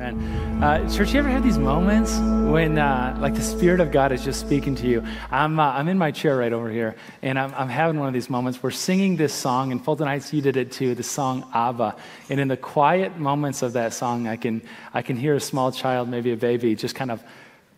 Uh, church, you ever have these moments when, uh, like, the Spirit of God is just speaking to you? I'm, uh, I'm in my chair right over here, and I'm, I'm having one of these moments. We're singing this song, and Fulton Heights, you did it too, the song Abba. And in the quiet moments of that song, I can, I can hear a small child, maybe a baby, just kind of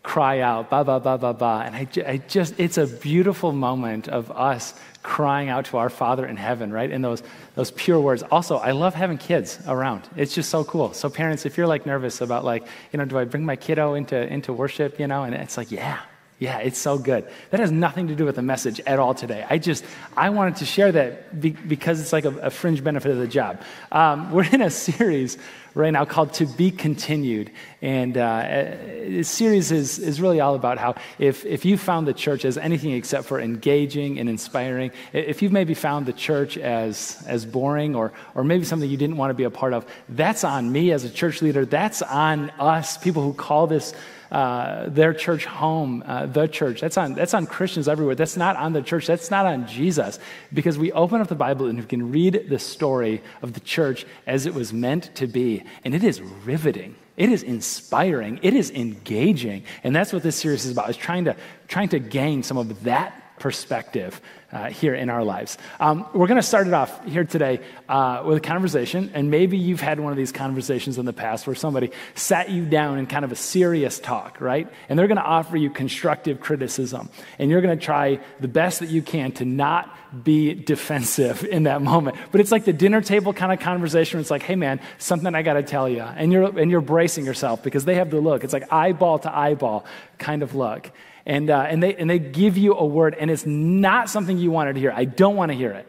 cry out, ba, ba, ba, ba, ba. And I, I just, it's a beautiful moment of us crying out to our Father in heaven, right? In those, those pure words. Also, I love having kids around. It's just so cool. So, parents, if you're like nervous about, like, you know, do I bring my kiddo into, into worship, you know? And it's like, yeah, yeah, it's so good. That has nothing to do with the message at all today. I just, I wanted to share that be, because it's like a, a, fringe benefit of the job. Um, we're in a series right now called To Be Continued. And uh, this series is, is really all about how if, if you found the church as anything except for engaging and inspiring, if you've maybe found the church as, as boring or, or maybe something you didn't want to be a part of, that's on me as a church leader. That's on us, people who call this uh, their church home, uh, the church. That's on, that's on Christians everywhere. That's not on the church. That's not on Jesus. Because we open up the Bible and we can read the story of the church as it was meant to be. And it is riveting. It is inspiring. It is engaging. And that's what this series is about, is trying to, trying to gain some of that perspective uh, here in our lives. Um, we're going to start it off here today uh, with a conversation, and maybe you've had one of these conversations in the past where somebody sat you down in kind of a serious talk, right? And they're going to offer you constructive criticism, and you're going to try the best that you can to not be defensive in that moment. But it's like the dinner table kind of conversation. Where it's like, hey man, something I got to tell you, and you're and you're bracing yourself because they have the look. It's like eyeball to eyeball kind of look and, uh, and, they, and they give you a word, and it's not something you wanted to hear. I don't want to hear it.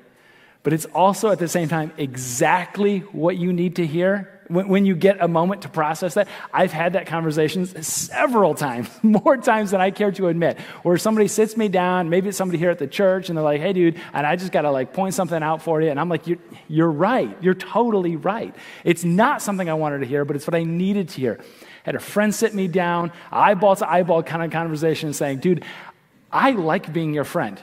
But it's also at the same time exactly what you need to hear when, when you get a moment to process that. I've had that conversation several times, more times than I care to admit, where somebody sits me down, maybe it's somebody here at the church, and they're like, hey, dude, and I just got to like point something out for you. And I'm like, you're, you're right. You're totally right. It's not something I wanted to hear, but it's what I needed to hear had a friend sit me down, eyeball to eyeball kind of conversation, saying, dude, I like being your friend.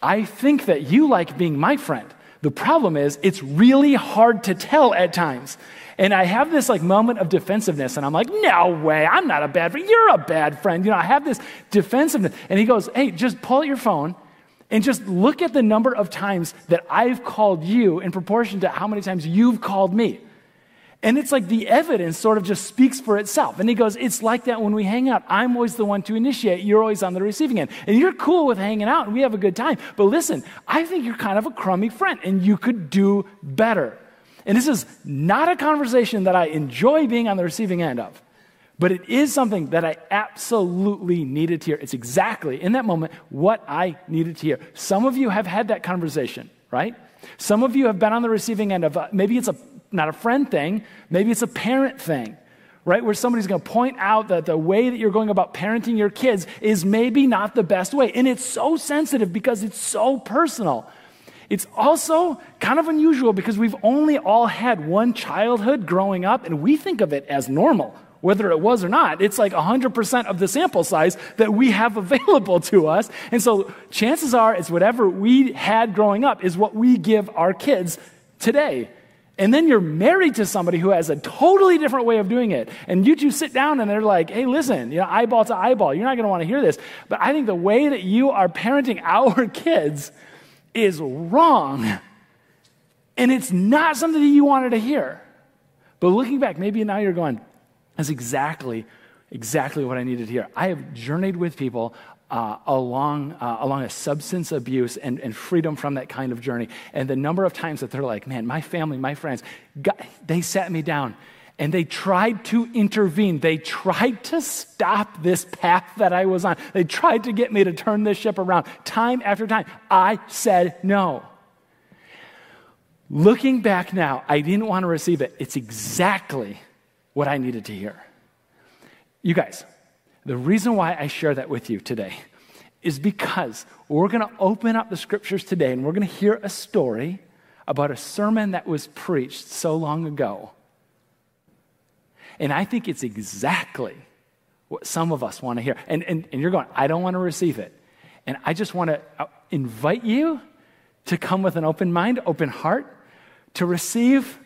I think that you like being my friend. The problem is, it's really hard to tell at times. And I have this like moment of defensiveness, and I'm like, no way, I'm not a bad friend. You're a bad friend. You know, I have this defensiveness. And he goes, hey, just pull out your phone and just look at the number of times that I've called you in proportion to how many times you've called me. And it's like the evidence sort of just speaks for itself. And he goes, It's like that when we hang out. I'm always the one to initiate. You're always on the receiving end. And you're cool with hanging out and we have a good time. But listen, I think you're kind of a crummy friend and you could do better. And this is not a conversation that I enjoy being on the receiving end of. But it is something that I absolutely needed to hear. It's exactly in that moment what I needed to hear. Some of you have had that conversation, right? Some of you have been on the receiving end of uh, maybe it's a not a friend thing, maybe it's a parent thing, right? Where somebody's going to point out that the way that you're going about parenting your kids is maybe not the best way. And it's so sensitive because it's so personal. It's also kind of unusual because we've only all had one childhood growing up and we think of it as normal, whether it was or not. It's like 100% of the sample size that we have available to us. And so chances are it's whatever we had growing up is what we give our kids today. And then you're married to somebody who has a totally different way of doing it. And you two sit down and they're like, hey, listen, you know, eyeball to eyeball, you're not going to want to hear this. But I think the way that you are parenting our kids is wrong. And it's not something that you wanted to hear. But looking back, maybe now you're going, that's exactly, exactly what I needed to hear. I have journeyed with people uh, along, uh, along a substance abuse and, and freedom from that kind of journey. And the number of times that they're like, man, my family, my friends, they sat me down and they tried to intervene. They tried to stop this path that I was on. They tried to get me to turn this ship around time after time. I said no. Looking back now, I didn't want to receive it. It's exactly what I needed to hear. You guys, the reason why I share that with you today is because we're going to open up the scriptures today and we're going to hear a story about a sermon that was preached so long ago. And I think it's exactly what some of us want to hear. And, and, and you're going, I don't want to receive it. And I just want to uh, invite you to come with an open mind, open heart, to receive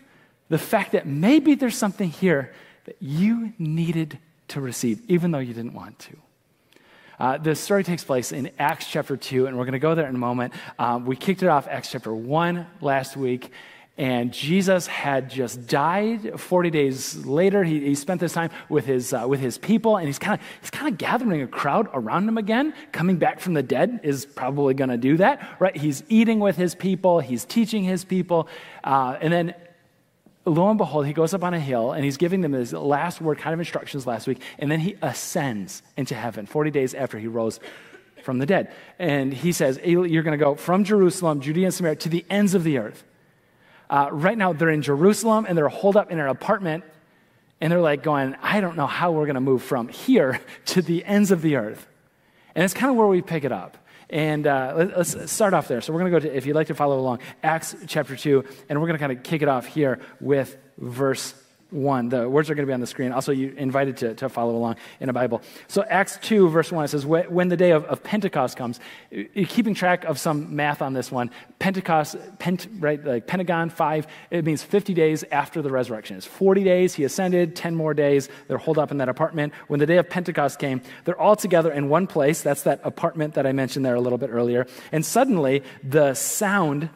the fact that maybe there's something here that you needed to receive, even though you didn't want to. Uh, the story takes place in Acts chapter 2, and we're going to go there in a moment. Um, we kicked it off Acts chapter 1 last week, and Jesus had just died. 40 days later, he, he spent this time with his, uh, with his people, and he's kind of he's kind of gathering a crowd around him again. Coming back from the dead is probably going to do that, right? He's eating with his people, he's teaching his people, uh, and then lo and behold, he goes up on a hill and he's giving them his last word kind of instructions last week, and then he ascends into heaven 40 days after he rose from the dead. And he says, You're going to go from Jerusalem, Judea, and Samaria to the ends of the earth. Uh, right now, they're in Jerusalem and they're holed up in an apartment, and they're like going, I don't know how we're going to move from here to the ends of the earth. And it's kind of where we pick it up. And uh, let, us start off there. So we're going to go to, if you'd like to follow along, Acts chapter 2, and we're going to kind of kick it off here with verse 1. The words are going to be on the screen. Also, you're invited to, to follow along in a Bible. So, Acts 2, verse 1, it says, When the day of, of Pentecost comes, keeping track of some math on this one, Pentecost, pent, right, like Pentagon 5, it means 50 days after the resurrection. It's 40 days, he ascended, 10 more days, they're holed up in that apartment. When the day of Pentecost came, they're all together in one place. That's that apartment that I mentioned there a little bit earlier. And suddenly, the sound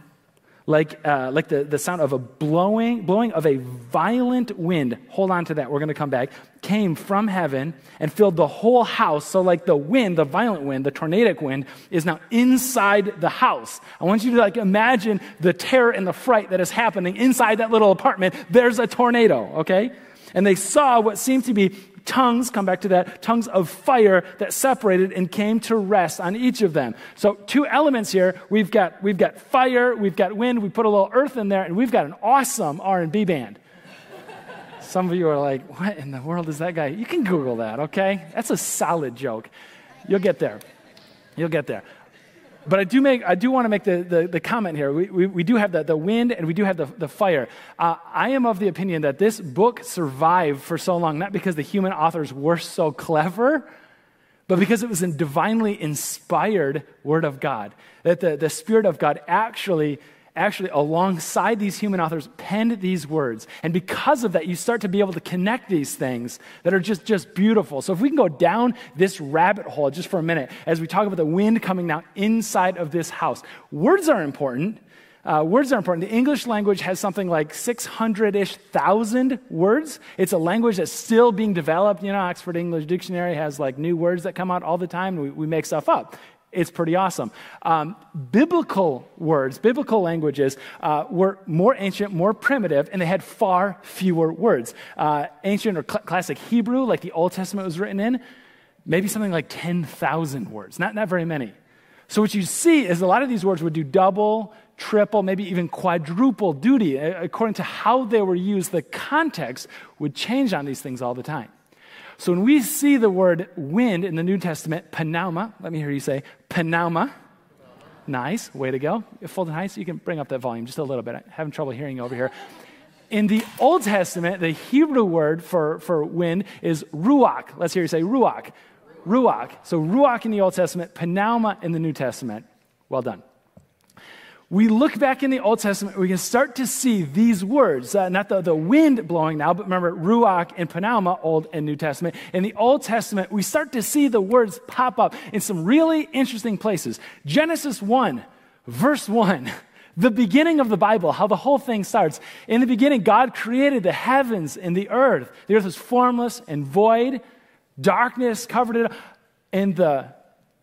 like, uh, like the, the sound of a blowing, blowing of a violent wind. Hold on to that. We're going to come back. Came from heaven and filled the whole house. So, like the wind, the violent wind, the tornadic wind, is now inside the house. I want you to like imagine the terror and the fright that is happening inside that little apartment. There's a tornado, okay? And they saw what seemed to be tongues, come back to that, tongues of fire that separated and came to rest on each of them. So two elements here. We've got, we've got fire, we've got wind, we put a little earth in there, and we've got an awesome R&B band. Some of you are like, what in the world is that guy? You can Google that, okay? That's a solid joke. You'll get there. You'll get there. But I do, make, I do want to make the, the, the comment here. We, we, we, do have the, the wind and we do have the, the fire. Uh, I am of the opinion that this book survived for so long, not because the human authors were so clever, but because it was a divinely inspired word of God. That the, the Spirit of God actually actually, alongside these human authors, penned these words. And because of that, you start to be able to connect these things that are just, just beautiful. So if we can go down this rabbit hole just for a minute as we talk about the wind coming now inside of this house. Words are important. Uh, words are important. The English language has something like 600 ish thousand words. It's a language that's still being developed. You know, Oxford English Dictionary has like new words that come out all the time. We, we make stuff up. It's pretty awesome. Um, biblical words, biblical languages uh, were more ancient, more primitive, and they had far fewer words. Uh, ancient or cl- classic Hebrew, like the Old Testament was written in, maybe something like 10,000 words, not, not very many. So, what you see is a lot of these words would do double, triple, maybe even quadruple duty. According to how they were used, the context would change on these things all the time. So when we see the word wind in the New Testament, pneuma, let me hear you say pneuma. Nice, way to go. Fulton Heights, you can bring up that volume just a little bit. I'm having trouble hearing you over here. In the Old Testament, the Hebrew word for, for wind is ruach. Let's hear you say ruach. Ruach. So ruach in the Old Testament, pneuma in the New Testament. Well done we look back in the Old Testament, we can start to see these words, uh, not the, the wind blowing now, but remember Ruach and Pneuma, Old and New Testament. In the Old Testament, we start to see the words pop up in some really interesting places. Genesis 1, verse 1 the beginning of the Bible, how the whole thing starts. In the beginning, God created the heavens and the earth. The earth was formless and void, darkness covered it, and the,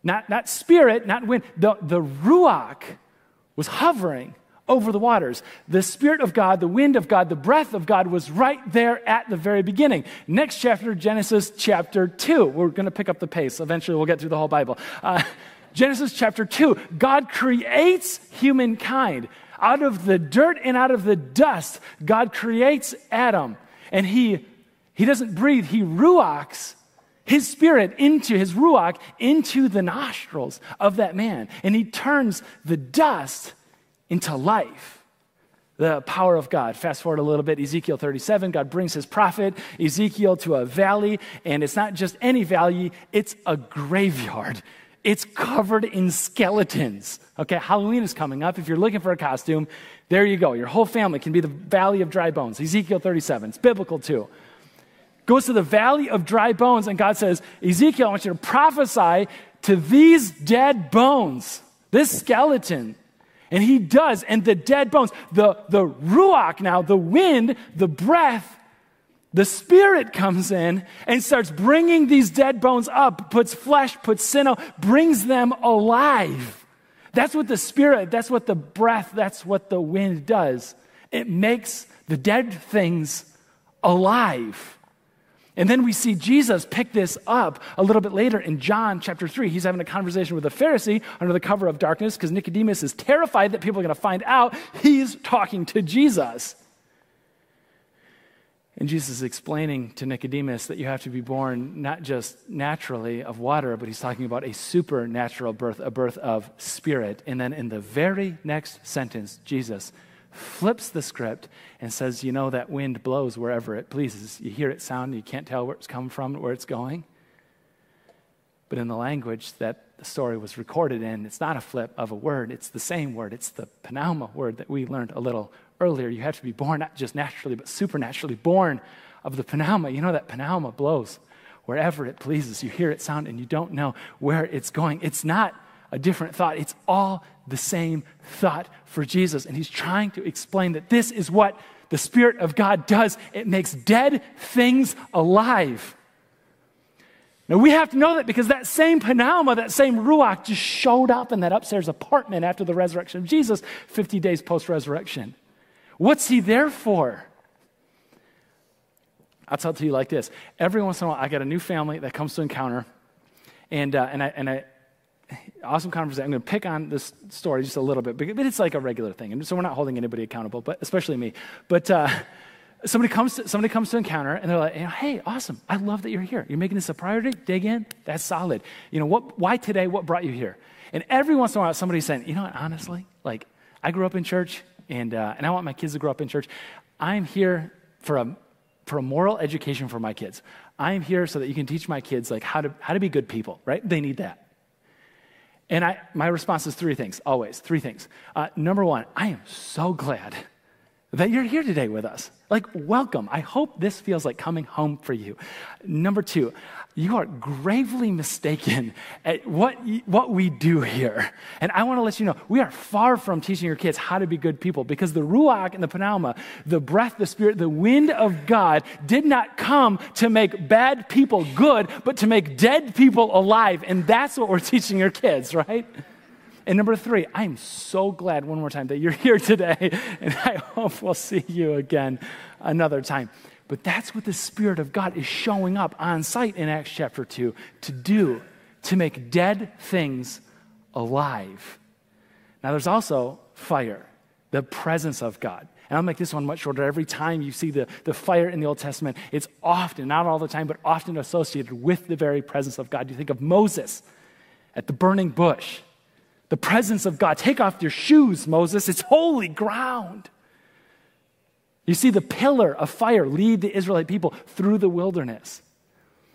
not, not spirit, not wind, the, the Ruach was hovering over the waters. The Spirit of God, the wind of God, the breath of God was right there at the very beginning. Next chapter, Genesis chapter 2. We're going to pick up the pace. Eventually, we'll get through the whole Bible. Uh, Genesis chapter 2. God creates humankind. Out of the dirt and out of the dust, God creates Adam. And he, he doesn't breathe, he ruachs his spirit into his ruach into the nostrils of that man. And he turns the dust into life. The power of god. Fast forward a little bit. Ezekiel 37 god brings his prophet ezekiel to a valley. And it's not just any valley. It's a graveyard. It's covered in skeletons. Okay halloween is coming up. If you're looking for a costume there you go. Your whole family can be the valley of dry bones. Ezekiel 37 it's biblical too goes to the valley of dry bones, and God says, Ezekiel, I want you to prophesy to these dead bones, this skeleton. And he does, and the dead bones, the, the ruach now, the wind, the breath, the Spirit comes in and starts bringing these dead bones up, puts flesh, puts sin, brings them alive. That's what the Spirit, that's what the breath, that's what the wind does. It makes the dead things alive. And then we see Jesus pick this up a little bit later in John chapter 3. He's having a conversation with a Pharisee under the cover of darkness because Nicodemus is terrified that people are going to find out he's talking to Jesus. And Jesus is explaining to Nicodemus that you have to be born not just naturally of water, but he's talking about a supernatural birth, a birth of spirit. And then in the very next sentence, Jesus flips the script and says, You know, that wind blows wherever it pleases. You hear it sound, you can't tell where it's come from, where it's going. But in the language that the story was recorded in, it's not a flip of a word, it's the same word. It's the pneuma word that we learned a little earlier, you have to be born not just naturally, but supernaturally born of the pneuma. You know that pneuma blows wherever it pleases. You hear it sound and you don't know where it's going. It's not a different thought, it's all the same thought for Jesus. And he's trying to explain that this is what the Spirit of God does it makes dead things alive. Now, we have to know that because that same pneuma, that same ruach, just showed up in that upstairs apartment after the resurrection of Jesus, 50 days post resurrection. What's he there for? I'll tell it to you like this. Every once in a while, I got a new family that comes to encounter, and, uh, and, I, and I, awesome conversation. I'm going to pick on this story just a little bit, but it's like a regular thing. And so we're not holding anybody accountable, but especially me. But uh, somebody, comes to, somebody comes to encounter, and they're like, hey, awesome. I love that you're here. You're making this a priority. Dig in. That's solid. You know, what, why today? What brought you here? And every once in a while, somebody's saying, you know what, honestly, like, I grew up in church and, uh, and I want my kids to grow up in church. I'm here for a, for a moral education for my kids. I'm here so that you can teach my kids like how to, how to be good people, right? They need that. And I, my response is three things, always, three things. Uh, number one, I am so glad that you're here today with us. Like, welcome. I hope this feels like coming home for you. Number two, you are gravely mistaken at what, what we do here. And I want to let you know, we are far from teaching your kids how to be good people because the Ruach and the Pneuma, the breath, the Spirit, the wind of God did not come to make bad people good, but to make dead people alive. And that's what we're teaching your kids, right? And number three, I'm so glad one more time that you're here today, and I hope we'll see you again another time. But that's what the Spirit of God is showing up on site in Acts chapter 2 to do, to make dead things alive. Now, there's also fire, the presence of God. And I'll make this one much shorter. Every time you see the, the fire in the Old Testament, it's often, not all the time, but often associated with the very presence of God. You think of Moses at the burning bush, the presence of God. Take off your shoes, Moses. It's holy ground. You see the pillar of fire lead the Israelite people through the wilderness.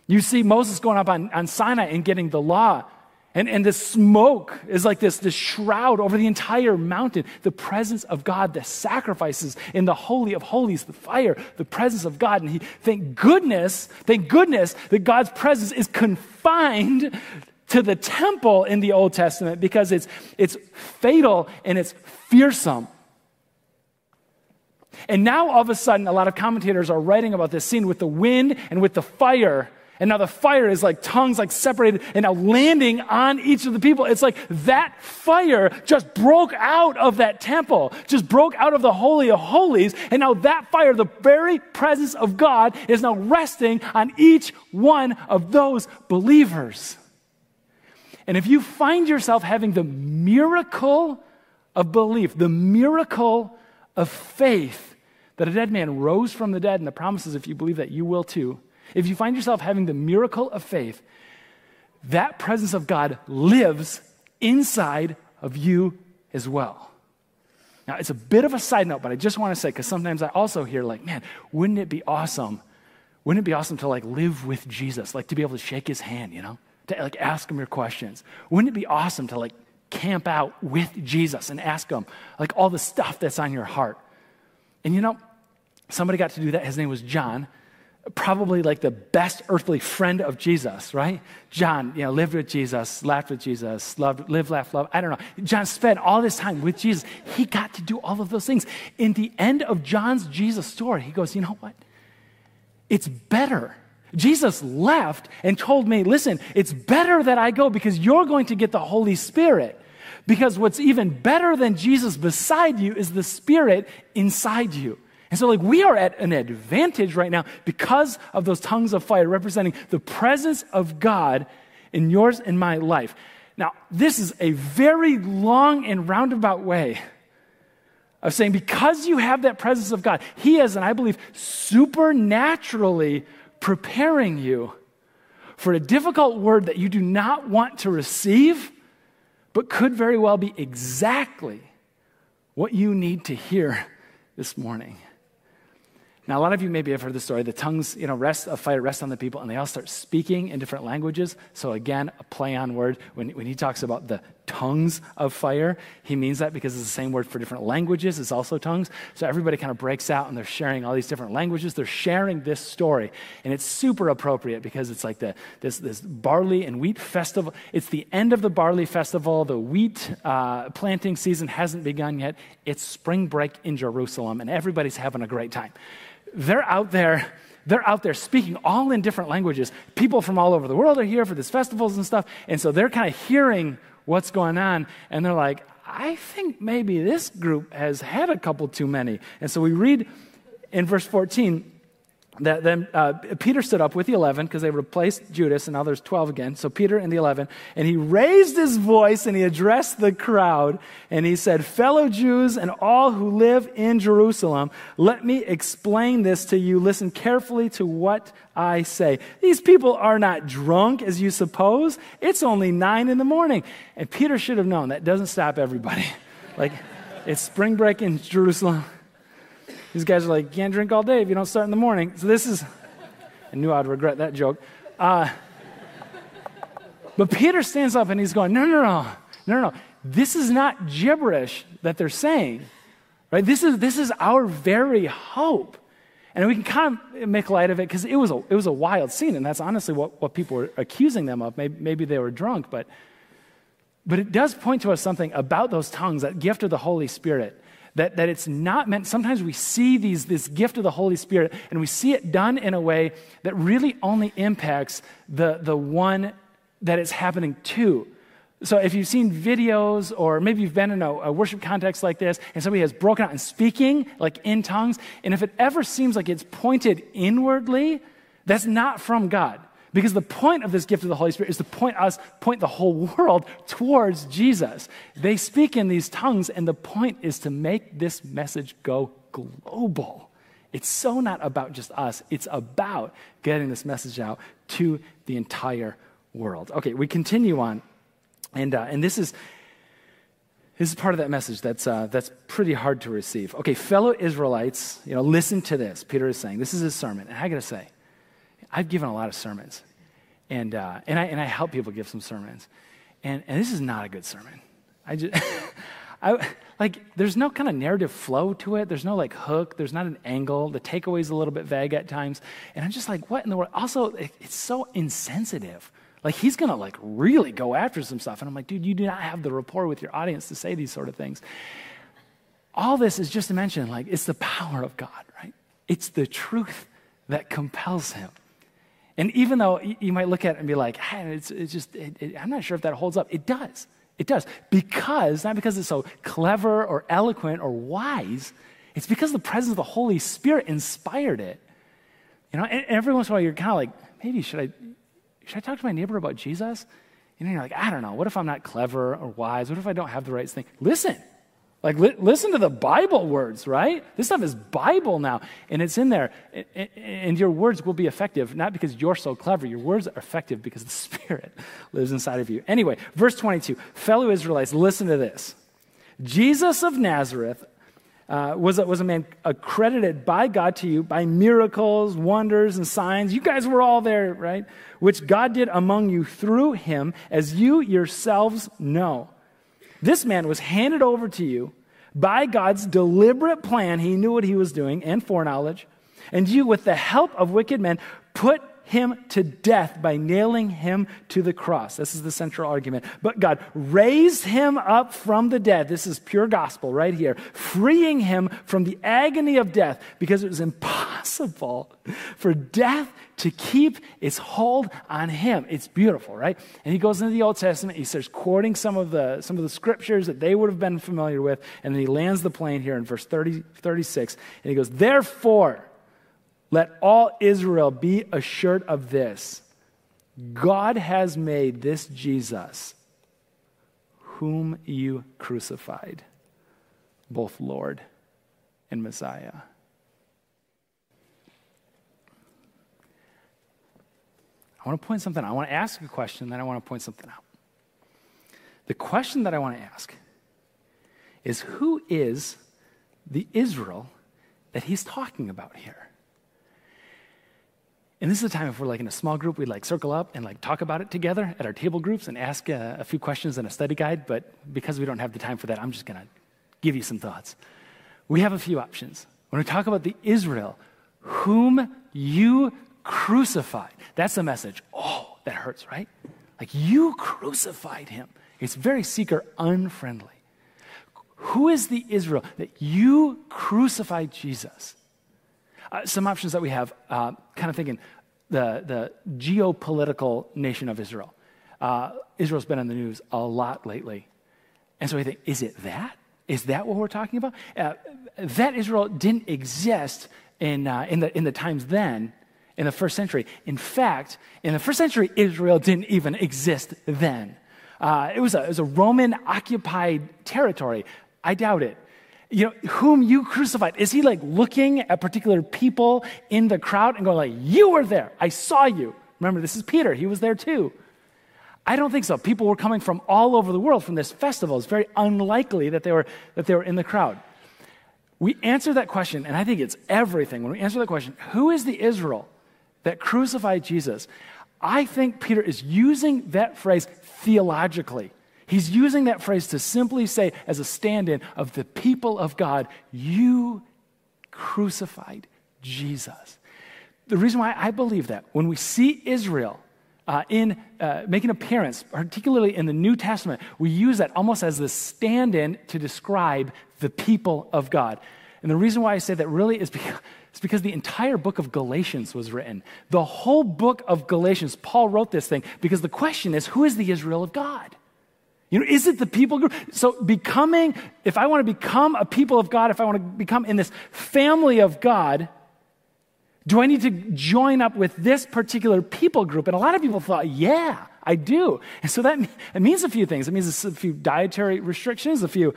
You see Moses going up on, on Sinai and getting the law. And, and the smoke is like this, this shroud over the entire mountain. The presence of God, the sacrifices in the Holy of Holies, the fire, the presence of God. And he, thank goodness, thank goodness that God's presence is confined to the temple in the Old Testament because it's, it's fatal and it's fearsome. And now all of a sudden, a lot of commentators are writing about this scene with the wind and with the fire. And now the fire is like tongues like separated and now landing on each of the people. It's like that fire just broke out of that temple, just broke out of the Holy of Holies. And now that fire, the very presence of God, is now resting on each one of those believers. And if you find yourself having the miracle of belief, the miracle of faith that a dead man rose from the dead, and the promise is if you believe that, you will too. If you find yourself having the miracle of faith, that presence of God lives inside of you as well. Now, it's a bit of a side note, but I just want to say, because sometimes I also hear, like, man, wouldn't it be awesome? Wouldn't it be awesome to, like, live with Jesus, like, to be able to shake his hand, you know? To, like, ask him your questions? Wouldn't it be awesome to, like, camp out with Jesus and ask him like all the stuff that's on your heart. And you know, somebody got to do that. His name was John. probably like the best earthly friend of Jesus, right? John, you know, lived with Jesus, laughed with Jesus, loved, lived, laughed, loved. I don't know. John spent all this time with Jesus. He got to do all of those things. In the end of John's Jesus story, he goes, you know what? It's better. Jesus left and told me, listen, it's better that I go because you're going to get the Holy Spirit. Because what's even better than Jesus beside you is the Spirit inside you. And so, like, we are at an advantage right now because of those tongues of fire representing the presence of God in yours and my life. Now, this is a very long and roundabout way of saying because you have that presence of God, He is, and I believe, supernaturally preparing you for a difficult word that you do not want to receive, but could very well be exactly what you need to hear this morning. Now, a lot of you maybe have heard the story. The tongues, you know, rest of fire rest on the people, and they all start speaking in different languages. So again, a play on word. When, when he talks about the tongues of fire, he means that because it's the same word for different languages. It's also tongues. So everybody kind of breaks out and they're sharing all these different languages. They're sharing this story, and it's super appropriate because it's like the this this barley and wheat festival. It's the end of the barley festival. The wheat uh, planting season hasn't begun yet. It's spring break in Jerusalem, and everybody's having a great time they're out there they're out there speaking all in different languages. People from all over the world are here for these festivals and stuff. And so they're kind of hearing what's going on. And they're like, I think maybe this group has had a couple too many. And so we read in verse 14 that then uh, Peter stood up with the 11 because they replaced Judas, and now there's 12 again. So Peter and the 11, and he raised his voice and he addressed the crowd, and he said, Fellow Jews and all who live in Jerusalem, let me explain this to you. Listen carefully to what I say. These people are not drunk as you suppose. It's only nine in the morning. And Peter should have known that doesn't stop everybody. like, it's spring break in Jerusalem. These guys are like, you can't drink all day if you don't start in the morning. So this is, I knew I'd regret that joke. Uh, but Peter stands up and he's going, no, no, no, no, no. This is not gibberish that they're saying, right? This is, this is our very hope. And we can kind of make light of it because it, was a, it was a wild scene, and that's honestly what, what people were accusing them of. Maybe, maybe they were drunk, but, but it does point to us something about those tongues, that gift of the Holy Spirit, that, that it's not meant, sometimes we see these, this gift of the Holy Spirit and we see it done in a way that really only impacts the, the one that it's happening to. So if you've seen videos or maybe you've been in a, a, worship context like this and somebody has broken out and speaking like in tongues, and if it ever seems like it's pointed inwardly, that's not from God. Because the point of this gift of the Holy Spirit is to point us, point the whole world towards Jesus. They speak in these tongues, and the point is to make this message go global. It's so not about just us, it's about getting this message out to the entire world. Okay, we continue on. And, uh, and this is. This is part of that message that's, uh, that's pretty hard to receive. Okay, fellow Israelites, you know, listen to this. Peter is saying, this is his sermon. And I got to say, I've given a lot of sermons, and, uh, and, I, and I help people give some sermons. And, and this is not a good sermon. I just, I, like, there's no kind of narrative flow to it. There's no like hook. There's not an angle. The takeaway is a little bit vague at times. And I'm just like, what in the world? Also, it, it's so insensitive. Like, he's going to like really go after some stuff. And I'm like, dude, you do not have the rapport with your audience to say these sort of things. All this is just to mention, like, it's the power of God, right? It's the truth that compels him. And even though you might look at it and be like, hey, it's, it's just, it, it, I'm not sure if that holds up, it does. It does. Because, not because it's so clever or eloquent or wise, it's because the presence of the Holy Spirit inspired it. You know, and every once in a while you're kind of like, maybe should I, should I talk to my neighbor about Jesus? And you're like, I don't know. What if I'm not clever or wise? What if I don't have the right thing? Listen. Like, li- listen to the Bible words, right? This stuff is Bible now, and it's in there. And your words will be effective, not because you're so clever. Your words are effective because the Spirit lives inside of you. Anyway, verse 22 Fellow Israelites, listen to this. Jesus of Nazareth uh, was, a, was a man accredited by God to you by miracles, wonders, and signs. You guys were all there, right? Which God did among you through him, as you yourselves know. This man was handed over to you by God's deliberate plan. He knew what he was doing and foreknowledge And you, with the help of wicked men, put him to death by nailing him to the cross. This is the central argument. But God raised him up from the dead. This is pure gospel right here, freeing him from the agony of death because it was impossible for death to keep its hold on him. It's beautiful, right? And he goes into the Old Testament, he starts quoting some of the some of the scriptures that they would have been familiar with, and then he lands the plane here in verse 30, 36, and he goes, Therefore, let all Israel be assured of this God has made this Jesus, whom you crucified, both Lord and Messiah. I want to point something out. I want to ask a question, then I want to point something out. The question that I want to ask is who is the Israel that he's talking about here? And this is the time if we're like in a small group, we'd like circle up and like talk about it together at our table groups and ask uh, a few questions and a study guide. But because we don't have the time for that, I'm just going to give you some thoughts. We have a few options. When we talk about the Israel whom you crucified, that's the message. Oh, that hurts, right? Like you crucified him. It's very seeker unfriendly. Who is the Israel that you crucified Jesus? Uh, some options that we have, uh, kind of thinking the, the geopolitical nation of Israel. Uh, Israel's been in the news a lot lately. And so we think, is it that? Is that what we're talking about? Uh, that Israel didn't exist in, uh, in, the, in the times then, in the first century. In fact, in the first century, Israel didn't even exist then. Uh, it, was a, it was a Roman occupied territory. I doubt it you know, whom you crucified. Is he like looking at particular people in the crowd and going like, you were there. I saw you. Remember, this is Peter. He was there too. I don't think so. People were coming from all over the world from this festival. It's very unlikely that they were, that they were in the crowd. We answer that question, and I think it's everything. When we answer that question, who is the Israel that crucified Jesus? I think Peter is using that phrase theologically. He's using that phrase to simply say, as a stand in of the people of God, you crucified Jesus. The reason why I believe that, when we see Israel uh, in uh, make an appearance, particularly in the New Testament, we use that almost as the stand in to describe the people of God. And the reason why I say that really is because, is because the entire book of Galatians was written. The whole book of Galatians, Paul wrote this thing because the question is who is the Israel of God? You know, is it the people group? So, becoming, if I want to become a people of God, if I want to become in this family of God, do I need to join up with this particular people group? And a lot of people thought, yeah, I do. And so that it means a few things. It means a few dietary restrictions, a few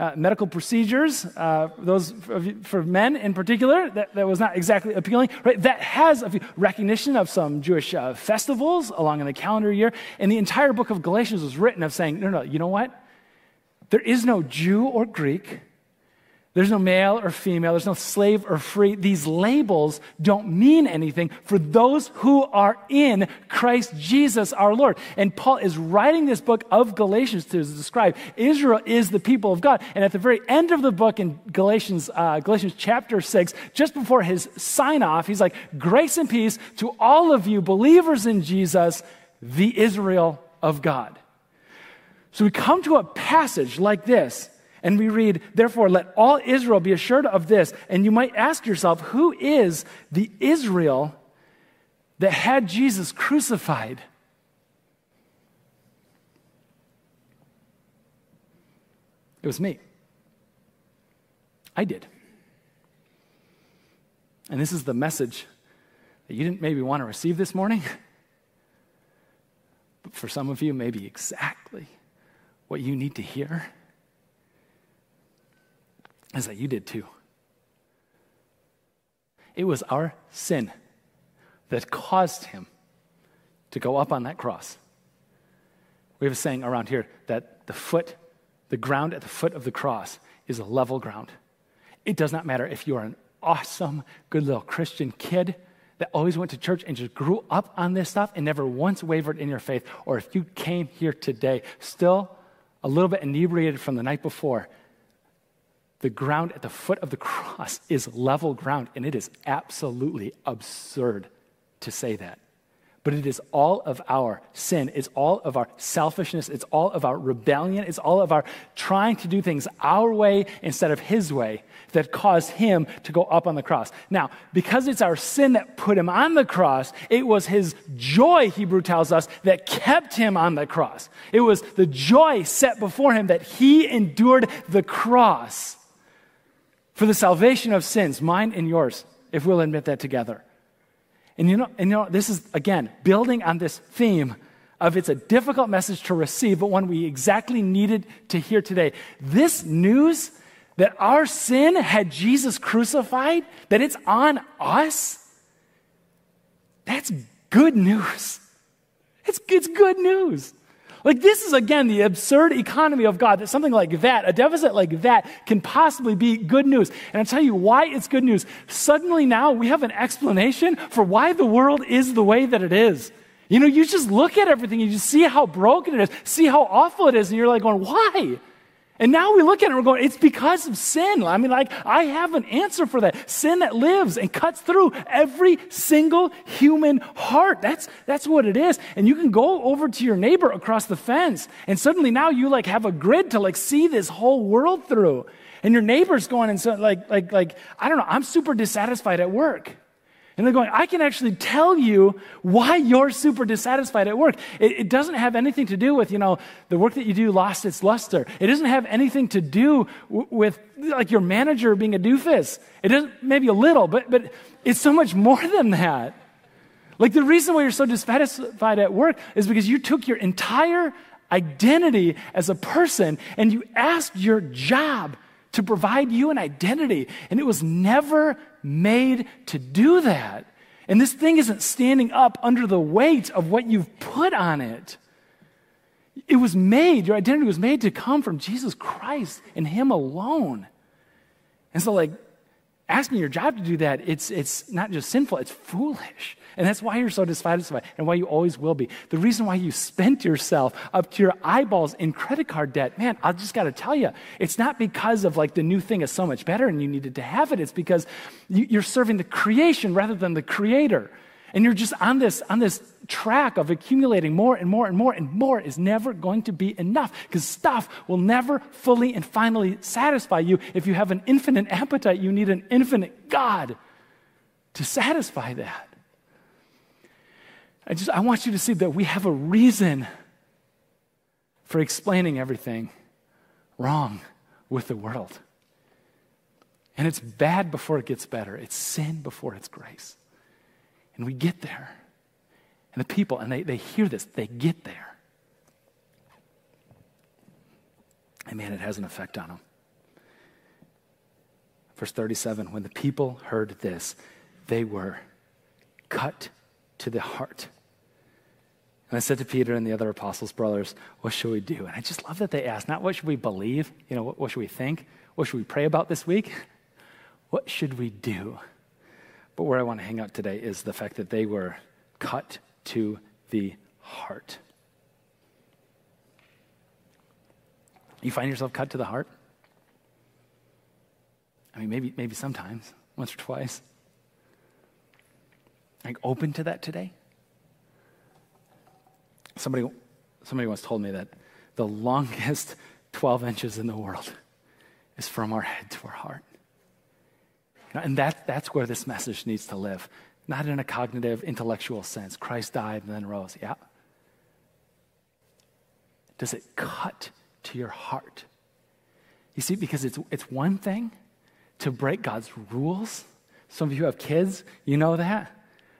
uh, medical procedures, uh, those for, for, men in particular, that, that was not exactly appealing. Right? That has a recognition of some Jewish uh, festivals along in the calendar year. And the entire book of Galatians was written of saying, no, no, you know what? There is no Jew or Greek. There's no male or female. There's no slave or free. These labels don't mean anything for those who are in Christ Jesus our Lord. And Paul is writing this book of Galatians to describe Israel is the people of God. And at the very end of the book in Galatians, uh, Galatians chapter 6, just before his sign off, he's like, Grace and peace to all of you believers in Jesus, the Israel of God. So we come to a passage like this and we read, Therefore, let all Israel be assured of this. And you might ask yourself, who is the Israel that had Jesus crucified? It was me. I did. And this is the message that you didn't maybe want to receive this morning. But for some of you, maybe exactly what you need to hear is that you did too. It was our sin that caused him to go up on that cross. We have a saying around here that the foot, the ground at the foot of the cross is a level ground. It does not matter if you are an awesome, good little Christian kid that always went to church and just grew up on this stuff and never once wavered in your faith, or if you came here today still a little bit inebriated from the night before the ground at the foot of the cross is level ground, and it is absolutely absurd to say that. But it is all of our sin. It's all of our selfishness. It's all of our rebellion. It's all of our trying to do things our way instead of His way that caused Him to go up on the cross. Now, because it's our sin that put Him on the cross, it was His joy, Hebrew tells us, that kept Him on the cross. It was the joy set before Him that He endured the cross for the salvation of sins, mine and yours, if we'll admit that together. And you know, and you know, this is again building on this theme of it's a difficult message to receive, but one we exactly needed to hear today. This news that our sin had Jesus crucified, that it's on us, that's good news. It's, it's good news. Like, this is again the absurd economy of God that something like that, a deficit like that, can possibly be good news. And I'll tell you why it's good news. Suddenly now we have an explanation for why the world is the way that it is. You know, you just look at everything, you just see how broken it is, see how awful it is, and you're like going, why? And now we look at it and we're going, it's because of sin. I mean, like, I have an answer for that. Sin that lives and cuts through every single human heart. That's, that's what it is. And you can go over to your neighbor across the fence, and suddenly now you like have a grid to like see this whole world through. And your neighbor's going and so like, like, like, I don't know, I'm super dissatisfied at work. And they're going, I can actually tell you why you're super dissatisfied at work. It, it, doesn't have anything to do with, you know, the work that you do lost its luster. It doesn't have anything to do w- with, like, your manager being a doofus. It doesn't, maybe a little, but, but it's so much more than that. Like, the reason why you're so dissatisfied at work is because you took your entire identity as a person and you asked your job to provide you an identity. And it was never made to do that. And this thing isn't standing up under the weight of what you've put on it. It was made, your identity was made to come from Jesus Christ and Him alone. And so, like, asking your job to do that, it's, it's not just sinful, it's foolish. And that's why you're so dissatisfied and why you always will be. The reason why you spent yourself up to your eyeballs in credit card debt, man, I just got to tell you, it's not because of like the new thing is so much better and you needed to have it. It's because you're serving the creation rather than the creator. And you're just on this, on this track of accumulating more and more and more, and more is never going to be enough because stuff will never fully and finally satisfy you. If you have an infinite appetite, you need an infinite God to satisfy that. I just I want you to see that we have a reason for explaining everything wrong with the world. And it's bad before it gets better. It's sin before it's grace. And we get there. And the people, and they, they hear this, they get there. And man, it has an effect on them. Verse 37 when the people heard this, they were cut to the heart. And I said to Peter and the other apostles, brothers, what should we do? And I just love that they asked, not what should we believe, you know, what, what should we think? What should we pray about this week? What should we do? But where I want to hang out today is the fact that they were cut to the heart. You find yourself cut to the heart? I mean, maybe, maybe sometimes, once or twice. Like, open to that today? Somebody, somebody once told me that the longest 12 inches in the world is from our head to our heart. And that, that's where this message needs to live, not in a cognitive, intellectual sense. Christ died and then rose. Yeah. Does it cut to your heart? You see, because it's, it's one thing to break God's rules. Some of you have kids, you know that.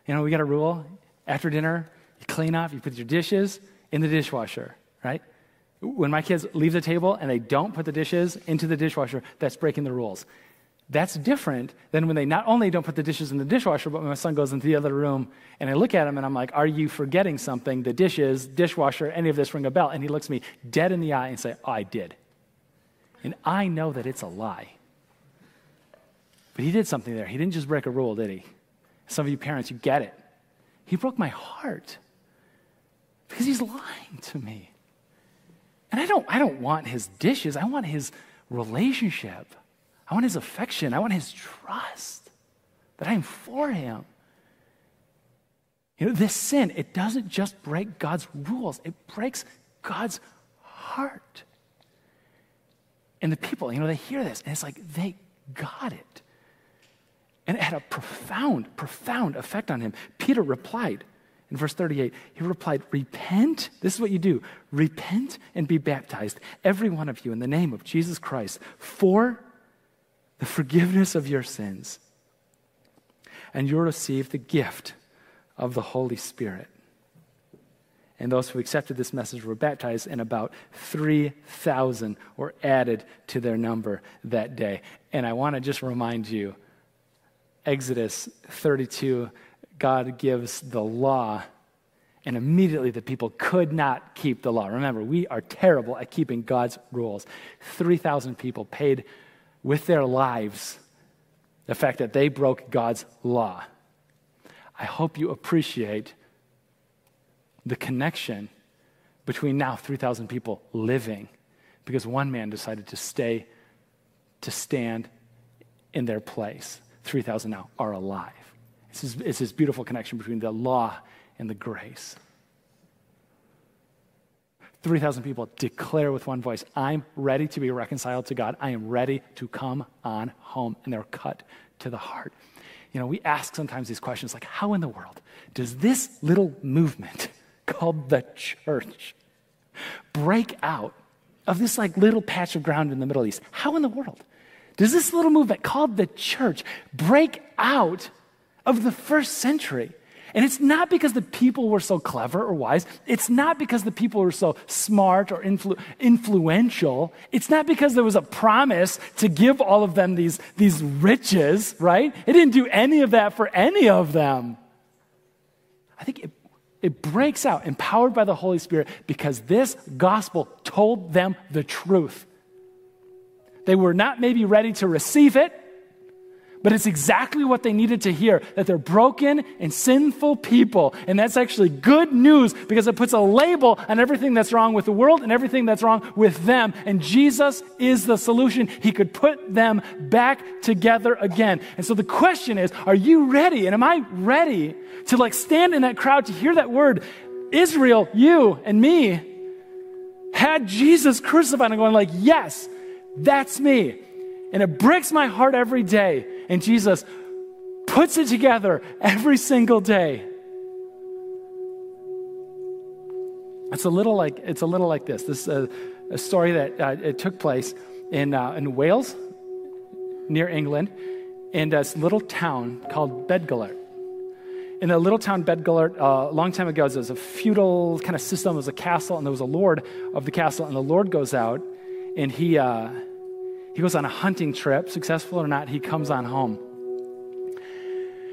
You know, we got a rule after dinner, you clean up, you put your dishes in the dishwasher, right? When my kids leave the table and they don't put the dishes into the dishwasher, that's breaking the rules. That's different than when they not only don't put the dishes in the dishwasher, but when my son goes into the other room and I look at him and I'm like, Are you forgetting something? The dishes, dishwasher, any of this ring a bell? And he looks me dead in the eye and say, oh, I did. And I know that it's a lie. But he did something there. He didn't just break a rule, did he? Some of you parents, you get it. He broke my heart because he's lying to me. And I don't, I don't want his dishes, I want his relationship. I want his affection. I want his trust that I am for him. You know, this sin, it doesn't just break God's rules, it breaks God's heart. And the people, you know, they hear this and it's like they got it. And it had a profound, profound effect on him. Peter replied in verse 38, he replied, Repent. This is what you do repent and be baptized, every one of you, in the name of Jesus Christ, for the forgiveness of your sins. And you'll receive the gift of the Holy Spirit. And those who accepted this message were baptized, and about 3,000 were added to their number that day. And I want to just remind you Exodus 32, God gives the law, and immediately the people could not keep the law. Remember, we are terrible at keeping God's rules. 3,000 people paid with their lives the fact that they broke God's law. I hope you appreciate the connection between now 3,000 people living because one man decided to stay, to stand in their place. 3,000 now are alive. It's this, it's this beautiful connection between the law and the grace. 3,000 people declare with one voice, I'm ready to be reconciled to God. I am ready to come on home. And they're cut to the heart. You know, we ask sometimes these questions like, how in the world does this little movement called the church break out of this like little patch of ground in the Middle East? How in the world does this little movement called the church break out of the first century? And it's not because the people were so clever or wise. It's not because the people were so smart or influ- influential. It's not because there was a promise to give all of them these, these riches, right? It didn't do any of that for any of them. I think it, it breaks out, empowered by the Holy Spirit, because this gospel told them the truth. They were not maybe ready to receive it, but it's exactly what they needed to hear that they're broken and sinful people. And that's actually good news because it puts a label on everything that's wrong with the world and everything that's wrong with them. And Jesus is the solution. He could put them back together again. And so the question is are you ready? And am I ready to like stand in that crowd to hear that word? Israel, you and me had Jesus crucified and going like, yes, that's me. And it breaks my heart every day. And Jesus puts it together every single day. It's a little like it's a little like this. This is a, a story that uh, it took place in uh, in Wales, near England, in this little town called Beddgelert. In the little town Beddgelert, uh, a long time ago, there was a feudal kind of system. There was a castle, and there was a lord of the castle. And the lord goes out, and he uh, he goes on a hunting trip, successful or not, he comes on home.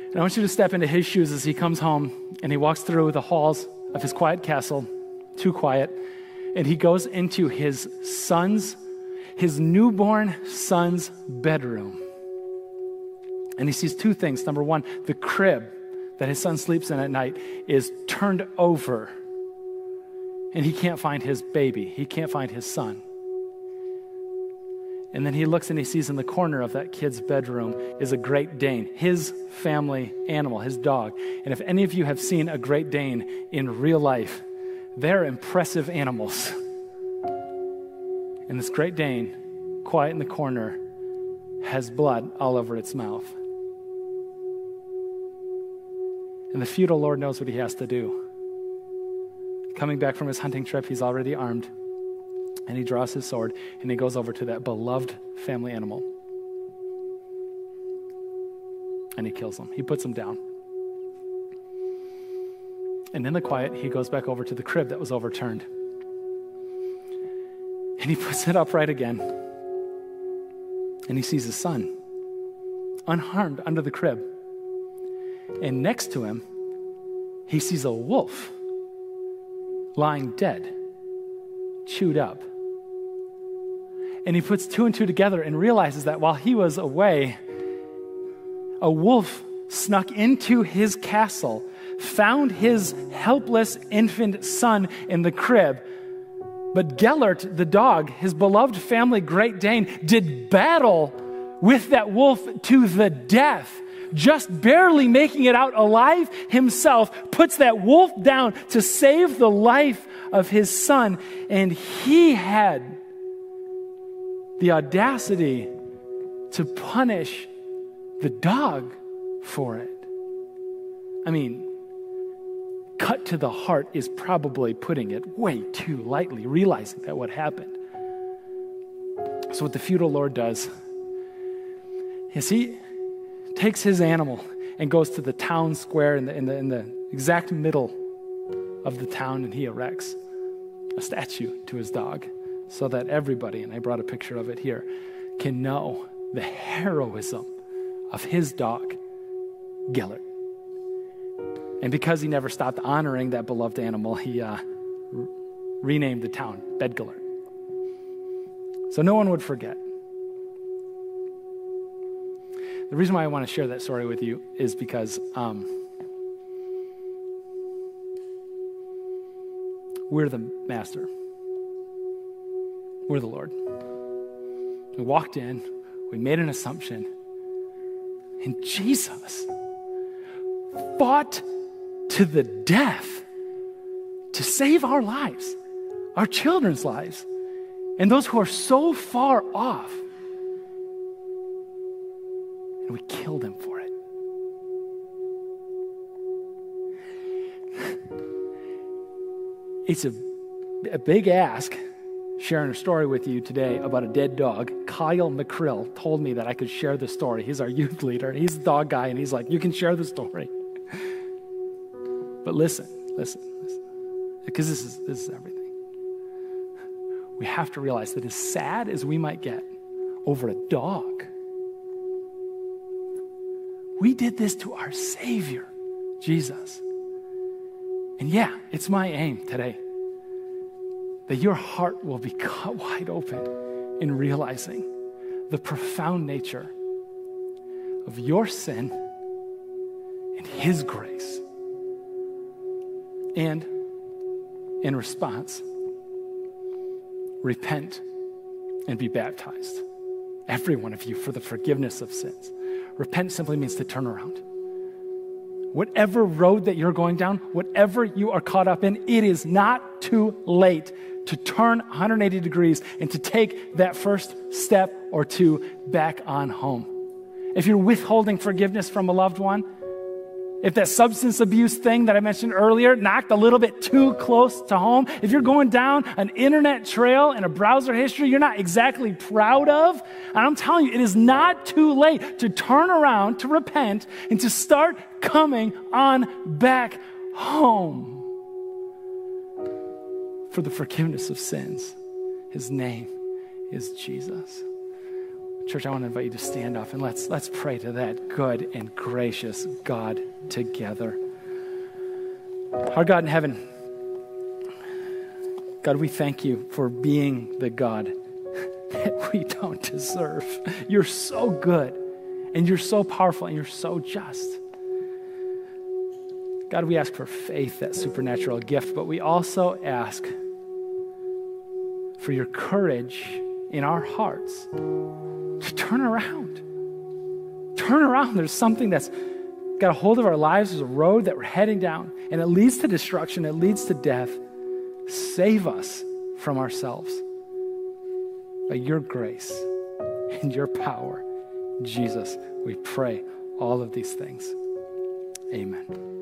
And I want you to step into his shoes as he comes home and he walks through the halls of his quiet castle, too quiet, and he goes into his son's, his newborn son's bedroom. And he sees two things. Number one, the crib that his son sleeps in at night is turned over, and he can't find his baby, he can't find his son. And then he looks and he sees in the corner of that kid's bedroom is a Great Dane, his family animal, his dog. And if any of you have seen a Great Dane in real life, they're impressive animals. And this Great Dane, quiet in the corner, has blood all over its mouth. And the feudal lord knows what he has to do. Coming back from his hunting trip, he's already armed. And he draws his sword and he goes over to that beloved family animal. And he kills him. He puts him down. And in the quiet, he goes back over to the crib that was overturned. And he puts it upright again. And he sees his son, unharmed under the crib. And next to him, he sees a wolf lying dead, chewed up. And he puts two and two together and realizes that while he was away, a wolf snuck into his castle, found his helpless infant son in the crib. But Gelert, the dog, his beloved family Great Dane, did battle with that wolf to the death, just barely making it out alive himself, puts that wolf down to save the life of his son. And he had the audacity to punish the dog for it. I mean, cut to the heart is probably putting it way too lightly, realizing that what happened. So, what the feudal lord does is he takes his animal and goes to the town square in the, in the, in the exact middle of the town and he erects a statue to his dog so that everybody, and I brought a picture of it here, can know the heroism of his dog, Gelert. And because he never stopped honoring that beloved animal, he uh, r- renamed the town Beddgelert. So no one would forget. The reason why I want to share that story with you is because um, we're the master, we're the Lord. We walked in, we made an assumption, and Jesus fought to the death to save our lives, our children's lives, and those who are so far off. And we killed him for it. It's a, a big ask sharing a story with you today about a dead dog. Kyle McCrill told me that I could share the story. He's our youth leader. He's the dog guy, and he's like, You can share the story. But listen, listen, listen. Because this is, this is everything. We have to realize that as sad as we might get over a dog, we did this to our Savior, Jesus. And yeah, it's my aim today that your heart will be cut wide open in realizing the profound nature of your sin and His grace. And in response, repent and be baptized, every one of you, for the forgiveness of sins. Repent simply means to turn around. Whatever road that you're going down, whatever you are caught up in, it is not too late to turn 180 degrees and to take that first step or two back on home. If you're withholding forgiveness from a loved one, if that substance abuse thing that I mentioned earlier knocked a little bit too close to home, if you're going down an internet trail and a browser history you're not exactly proud of, and I'm telling you, it is not too late to turn around, to repent, and to start coming on back home for the forgiveness of sins. His name is Jesus. Church, I want to invite you to stand up and let's, let's pray to that good and gracious God together. Our God in heaven, God, we thank you for being the God that we don't deserve. You're so good, and you're so powerful, and you're so just. God, we ask for faith, that supernatural gift, but we also ask for your courage in our hearts to turn around. Turn around. There's something that's got a hold of our lives. There's a road that we're heading down, and it leads to destruction, it leads to death. Save us from ourselves by your grace and your power. Jesus, we pray all of these things. Amen.